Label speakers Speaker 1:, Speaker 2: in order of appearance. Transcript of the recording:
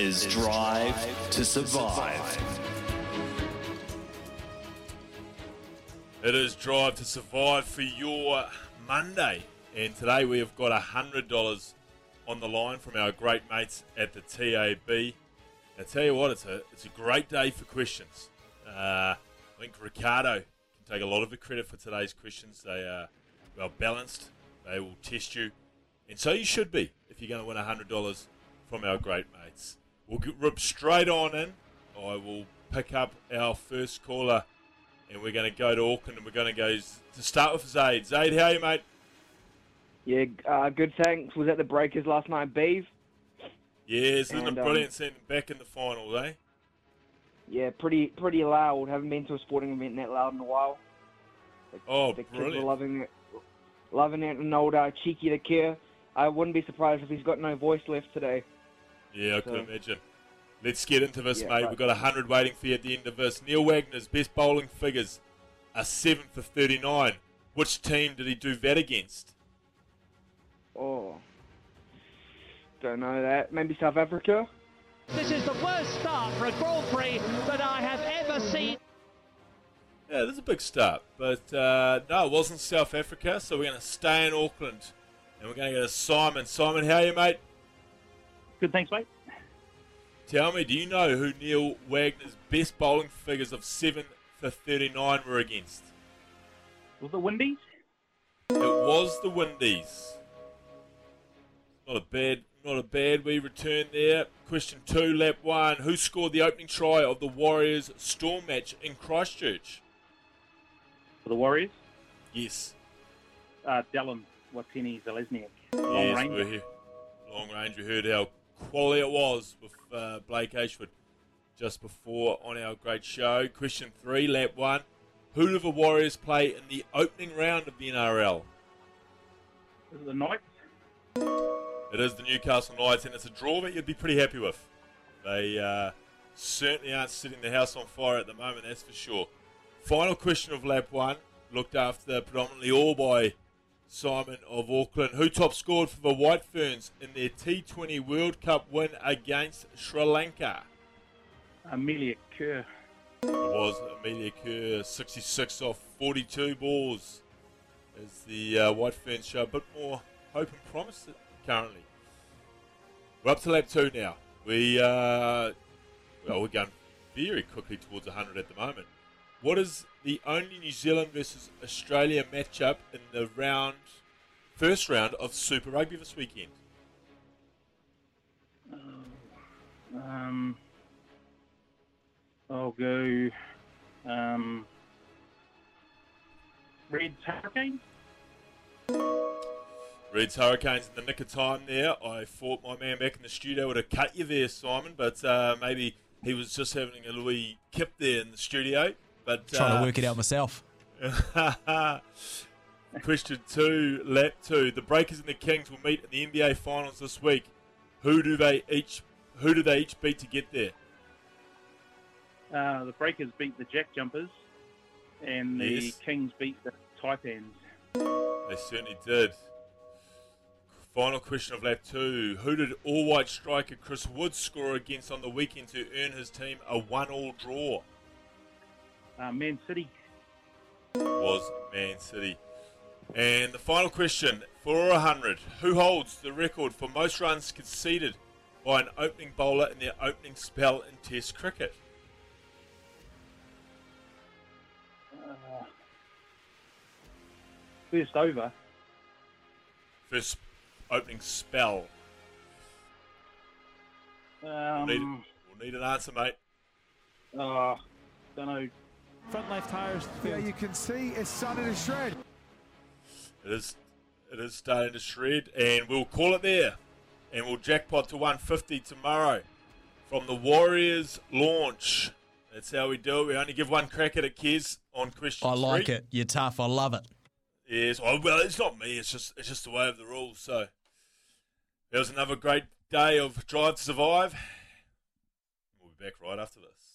Speaker 1: is Drive to Survive.
Speaker 2: It is Drive to Survive for your Monday. And today we have got $100 on the line from our great mates at the TAB. I tell you what, it's a, it's a great day for questions. Uh, I think Ricardo can take a lot of the credit for today's questions. They are well balanced, they will test you. And so you should be if you're going to win $100 from our great mates. We'll get, rip straight on in. I will pick up our first caller and we're going to go to Auckland and we're going to go to start with Zaid. Zaid, how are you, mate?
Speaker 3: Yeah, uh, good thanks. Was at the Breakers last night, Beeve.
Speaker 2: It
Speaker 3: And, um,
Speaker 2: brilliant seeing them back in the final, eh?
Speaker 3: Yeah, pretty pretty loud. Haven't been to a sporting event that loud in a while. The,
Speaker 2: Oh,
Speaker 3: The kids are loving it, loving it. And old uh, cheeky the care. I wouldn't be surprised if he's got no voice left today.
Speaker 2: Yeah, I can imagine. Let's get into this,
Speaker 3: Yeah,
Speaker 2: mate.
Speaker 3: right.
Speaker 2: We've got 100 waiting for you at the end of this. Neil Wagner's best bowling figures are 7 for 39. Which team did he do that against?
Speaker 3: Oh, don't know that. Maybe South Africa.
Speaker 4: This is the worst start for a Grand Prix that I have ever seen.
Speaker 2: Yeah, this is a big start. But uh, no, it wasn't South Africa, so we're going to stay in Auckland. And we're going to go to Simon. Simon, how are you, mate?
Speaker 5: Good, thanks, mate.
Speaker 2: Tell me, do you know who Neil Wagner's best bowling figures of 7 for 39 were against?
Speaker 5: Was it Windies?
Speaker 2: It was the Windies. Not a bad, not a bad wee return there. Question two, lap one. Who scored the opening try of the Warriors Storm match in Christchurch?
Speaker 5: For the Warriors?
Speaker 2: Yes.
Speaker 5: Uh, Dallin Watene-Zelezniak. Long
Speaker 2: yes,
Speaker 5: range.
Speaker 2: we're here. Long range. We heard how quality it was with uh, Blake Ashford just before on our great show. Question three, lap one. Who do the Warriors play in the opening round of the NRL?
Speaker 5: Is it the Knights?
Speaker 2: It is the Newcastle Knights, and it's a draw that you'd be pretty happy with. They uh, certainly aren't setting the house on fire at the moment, that's for sure. Final question of lap one, looked after predominantly all by Simon of Auckland. Who top scored for the White Ferns in their T20 World Cup win against Sri Lanka?
Speaker 5: Amelia Kerr.
Speaker 2: It was Amelia Kerr, 66 off 42 balls. As the uh, White Ferns show a bit more hope and promise currently. We're up to lap two now. We, uh, well, we're going very quickly towards 100 at the moment. What is the only New Zealand versus Australia matchup in the round, first round of Super Rugby this weekend?
Speaker 5: Um, I'll go. Um, Reds Hurricanes.
Speaker 2: Reds Hurricanes in the nick of time there. I thought my man back in the studio would have cut you there, Simon, but uh, maybe he was just having a Louis kip there in the studio. But
Speaker 6: Trying
Speaker 2: uh,
Speaker 6: to work it out myself.
Speaker 2: Question two, lap two. The Breakers and the Kings will meet in the NBL Finals this week. Who do they each? Who do they each beat to get there?
Speaker 5: Uh, the Breakers beat the Jack Jumpers, and the
Speaker 2: Yes.
Speaker 5: Kings beat the Taipans.
Speaker 2: They certainly did. Final question of lap two. Who did all white striker Chris Wood score against on the weekend to earn his team a one all draw?
Speaker 5: Uh, Man City.
Speaker 2: was Man City. And the final question for 100 Who holds the record for most runs conceded by an opening bowler in their opening spell in Test cricket?
Speaker 5: Uh, first over.
Speaker 2: First opening spell. We'll need,
Speaker 5: Um,
Speaker 2: we'll need an answer, mate.
Speaker 5: uh, don't know.
Speaker 4: Front left tyres.
Speaker 7: Yeah, you can see it's starting to shred.
Speaker 2: It is, it is starting to shred, and we'll call it there. And we'll jackpot to 150 tomorrow from the Warriors launch. That's how we do it. We only give one crack at it, Kez, on question
Speaker 6: I like
Speaker 2: three.
Speaker 6: it. You're tough. I love it.
Speaker 2: Yes, oh, well, it's not me. It's just it's just the way of the rules. So it was another great day of Drive to Survive. We'll be back right after this.